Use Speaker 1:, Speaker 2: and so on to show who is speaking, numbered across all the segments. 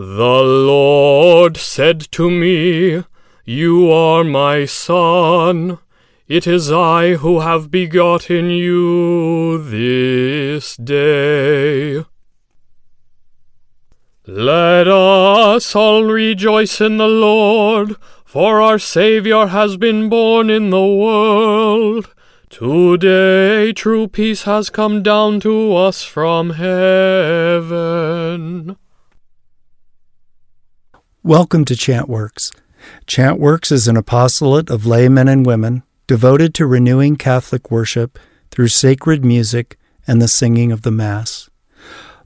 Speaker 1: The Lord said to me, You are my son. It is I who have begotten you this day. Let us all rejoice in the Lord, for our Saviour has been born in the world. Today true peace has come down to us from heaven.
Speaker 2: Welcome to Chantworks. Chantworks is an apostolate of laymen and women devoted to renewing Catholic worship through sacred music and the singing of the Mass.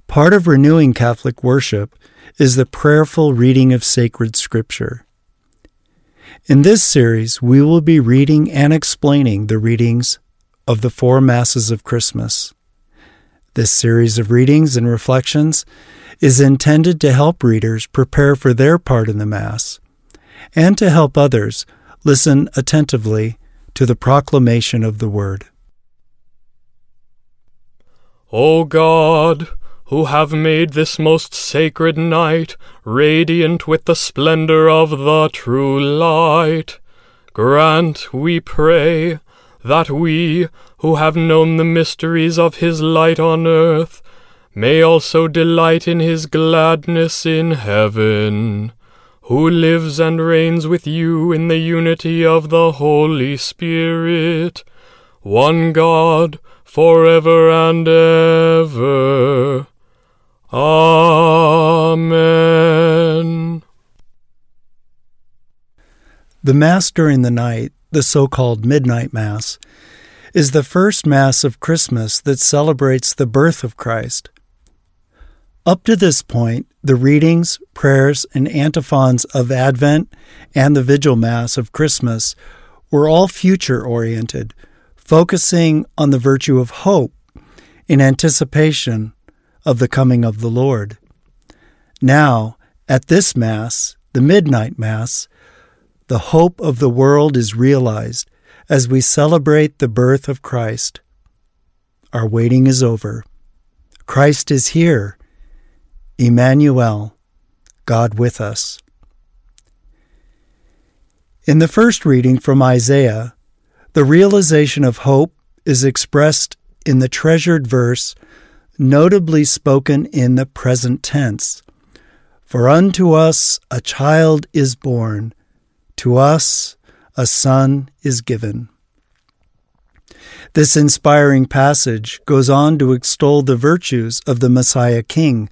Speaker 2: Part of renewing Catholic worship is the prayerful reading of sacred scripture. In this series, we will be reading and explaining the readings of the four Masses of Christmas. This series of readings and reflections is intended to help readers prepare for their part in the Mass and to help others listen attentively to the proclamation of the Word.
Speaker 1: O God, who have made this most sacred night radiant with the splendor of the true light, grant, we pray, that we, who have known the mysteries of his light on earth, may also delight in his gladness in heaven who lives and reigns with you in the unity of the Holy Spirit, one God, for ever and ever. Amen.
Speaker 2: The Mass during the night, the so called Midnight Mass, is the first Mass of Christmas that celebrates the birth of Christ. Up to this point, the readings, prayers, and antiphons of Advent and the Vigil Mass of Christmas were all future oriented, focusing on the virtue of hope in anticipation of the coming of the Lord. Now, at this Mass, the Midnight Mass, the hope of the world is realized as we celebrate the birth of Christ. Our waiting is over. Christ is here Emmanuel, God with us. In the first reading from Isaiah, the realization of hope is expressed in the treasured verse, notably spoken in the present tense. For unto us a child is born, to us a son is given. This inspiring passage goes on to extol the virtues of the Messiah King,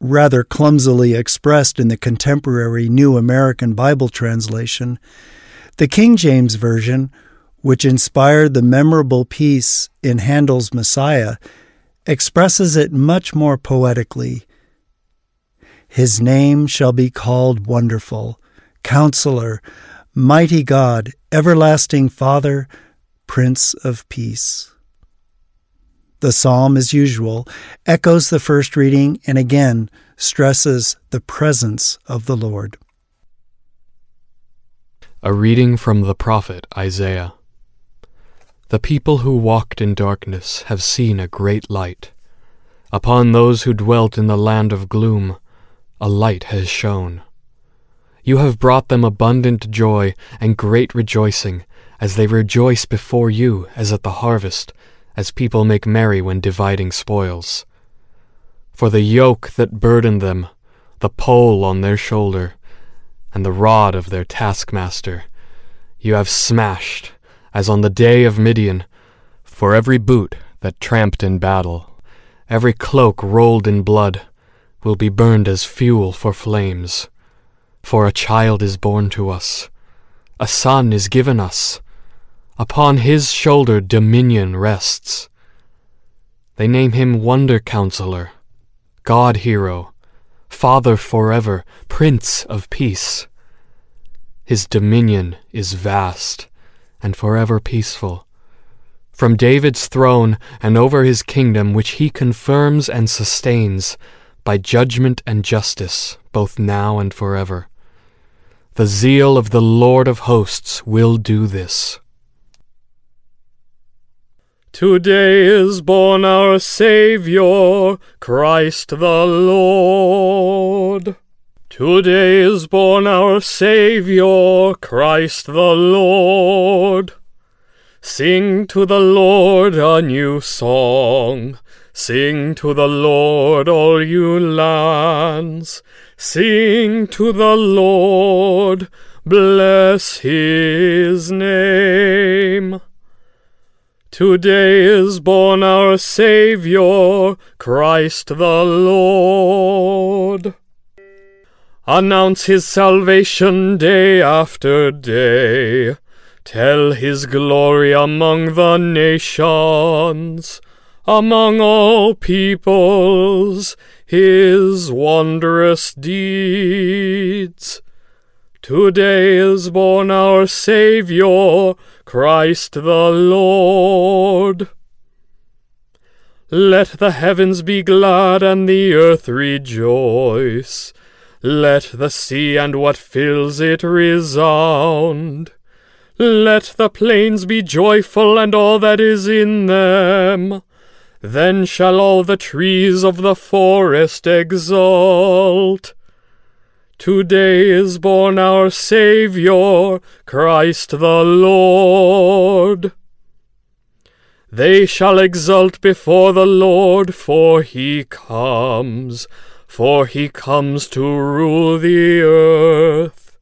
Speaker 2: rather clumsily expressed in the contemporary New American Bible translation, the King James Version, which inspired the memorable piece in Handel's Messiah, expresses it much more poetically. His name shall be called Wonderful, Counselor, Mighty God, Everlasting Father, Prince of Peace. The psalm, as usual, echoes the first reading and again stresses the presence of the Lord.
Speaker 1: A reading from the prophet Isaiah. The people who walked in darkness have seen a great light. Upon those who dwelt in the land of gloom, a light has shone. You have brought them abundant joy and great rejoicing, as they rejoice before you as at the harvest as people make merry when dividing spoils. For the yoke that burdened them, the pole on their shoulder, and the rod of their taskmaster, you have smashed, as on the day of Midian, for every boot that tramped in battle, every cloak rolled in blood, will be burned as fuel for flames. For a child is born to us, a son is given us, Upon his shoulder dominion rests. They name him Wonder Counselor, God Hero, Father forever, Prince of Peace. His dominion is vast and forever peaceful. From David's throne and over his kingdom, which he confirms and sustains by judgment and justice, both now and forever. The zeal of the Lord of hosts will do this. Today is born our Saviour, Christ the Lord. Today is born our Saviour, Christ the Lord. Sing to the Lord a new song. Sing to the Lord, all you lands. Sing to the Lord, bless his name. Today is born our Saviour, Christ the Lord. Announce his salvation day after day. Tell his glory among the nations, among all peoples, his wondrous deeds. Today is born our Saviour, Christ the Lord. Let the heavens be glad and the earth rejoice. Let the sea and what fills it resound. Let the plains be joyful and all that is in them. Then shall all the trees of the forest exult. Today is born our Saviour, Christ the Lord. They shall exult before the Lord, for he comes, for he comes to rule the earth.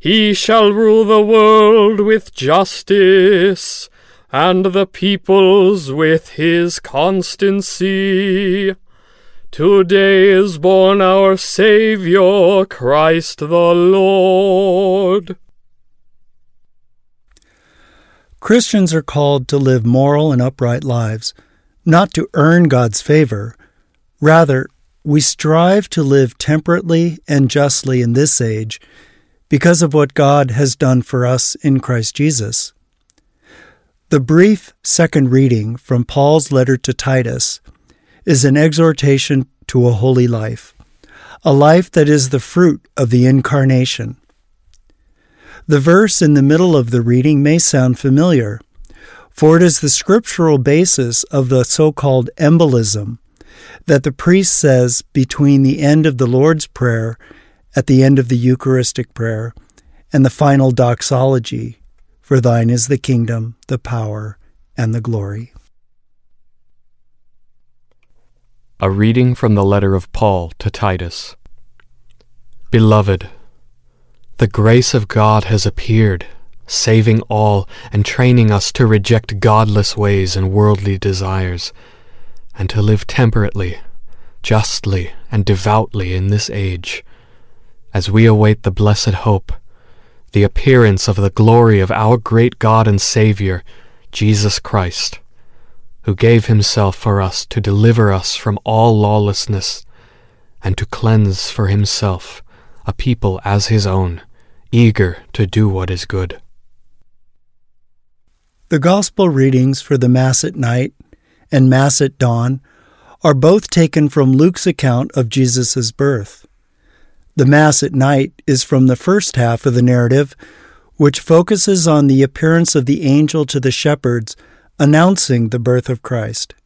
Speaker 1: He shall rule the world with justice, and the peoples with his constancy. Today is born our Saviour, Christ the Lord.
Speaker 2: Christians are called to live moral and upright lives, not to earn God's favor. Rather, we strive to live temperately and justly in this age because of what God has done for us in Christ Jesus. The brief second reading from Paul's letter to Titus is an exhortation to a holy life, a life that is the fruit of the incarnation. The verse in the middle of the reading may sound familiar, for it is the scriptural basis of the so called embolism that the priest says between the end of the Lord's Prayer at the end of the Eucharistic prayer, and the final doxology For thine is the kingdom, the power, and the glory.
Speaker 1: A reading from the letter of Paul to Titus. Beloved, the grace of God has appeared, saving all and training us to reject godless ways and worldly desires, and to live temperately, justly, and devoutly in this age as we await the blessed hope, the appearance of the glory of our great God and Saviour, Jesus Christ, who gave himself for us to deliver us from all lawlessness, and to cleanse for himself a people as his own, eager to do what is good.
Speaker 2: The Gospel readings for the Mass at night and Mass at dawn are both taken from Luke's account of Jesus' birth. The Mass at night is from the first half of the narrative, which focuses on the appearance of the angel to the shepherds announcing the birth of Christ.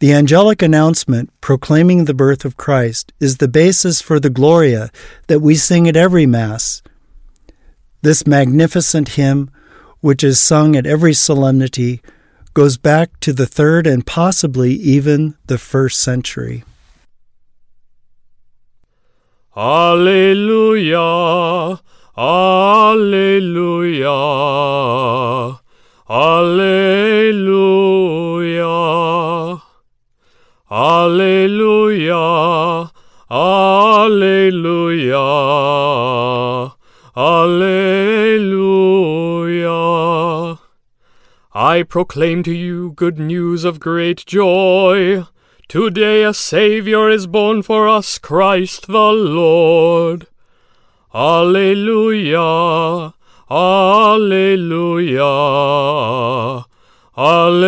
Speaker 2: The angelic announcement proclaiming the birth of Christ is the basis for the Gloria that we sing at every Mass. This magnificent hymn, which is sung at every solemnity, goes back to the third and possibly even the first century.
Speaker 1: Alleluia, Alleluia, Alleluia, Alleluia, Alleluia, Alleluia. I proclaim to you good news of great joy. Today a Saviour is born for us, Christ the Lord. Alleluia, Alleluia, Alleluia.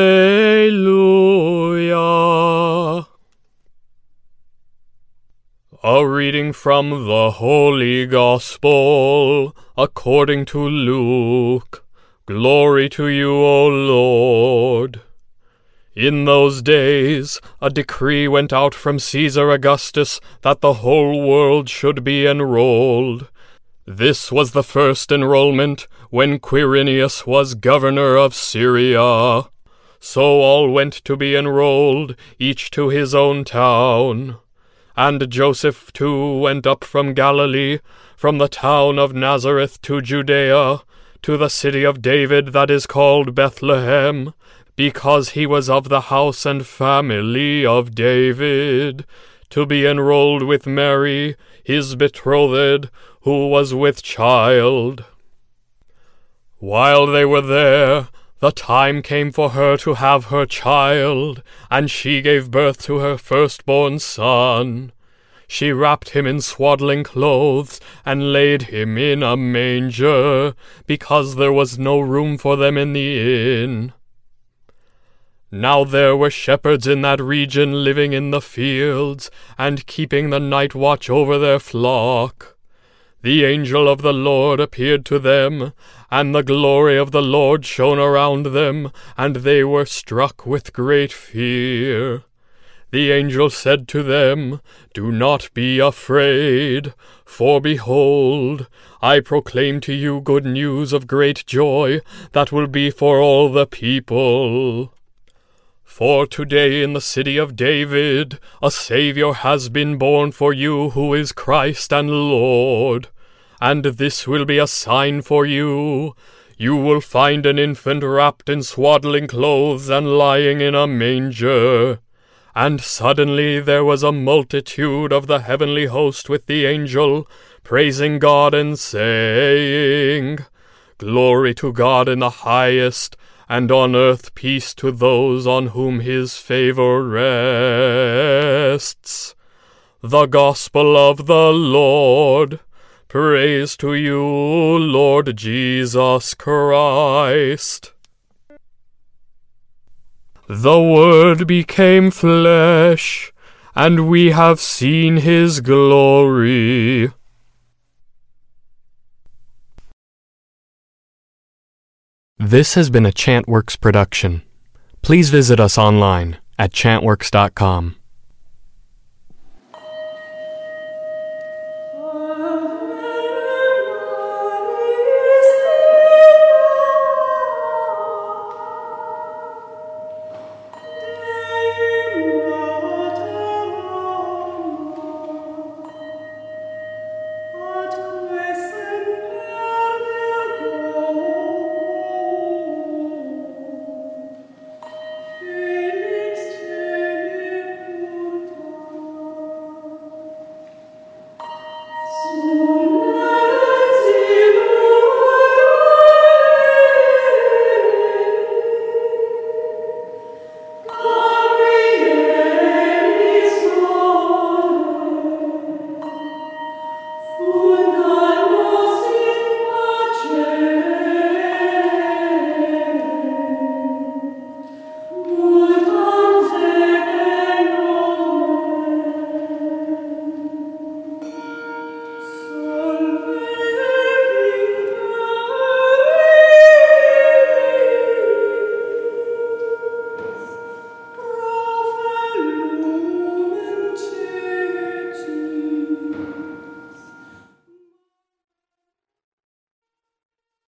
Speaker 1: A reading from the Holy Gospel according to Luke. Glory to you, O Lord. In those days, a decree went out from Caesar Augustus that the whole world should be enrolled. This was the first enrollment when Quirinius was governor of Syria. So all went to be enrolled, each to his own town. And Joseph too went up from Galilee, from the town of Nazareth to Judea, to the city of David that is called Bethlehem, because he was of the house and family of David, to be enrolled with Mary, his betrothed, who was with child. While they were there, the time came for her to have her child, and she gave birth to her firstborn son. She wrapped him in swaddling clothes, and laid him in a manger, because there was no room for them in the inn. Now there were shepherds in that region living in the fields, and keeping the night watch over their flock. The angel of the Lord appeared to them, and the glory of the Lord shone around them, and they were struck with great fear. The angel said to them, Do not be afraid, for behold, I proclaim to you good news of great joy that will be for all the people. For today in the city of David a Saviour has been born for you who is Christ and Lord. And this will be a sign for you. You will find an infant wrapped in swaddling clothes and lying in a manger. And suddenly there was a multitude of the heavenly host with the angel, praising God and saying, Glory to God in the highest, and on earth peace to those on whom his favor rests. The Gospel of the Lord. Praise to you, Lord Jesus Christ. The Word became flesh, and we have seen his glory. This has been a Chantworks production. Please visit us online at chantworks.com.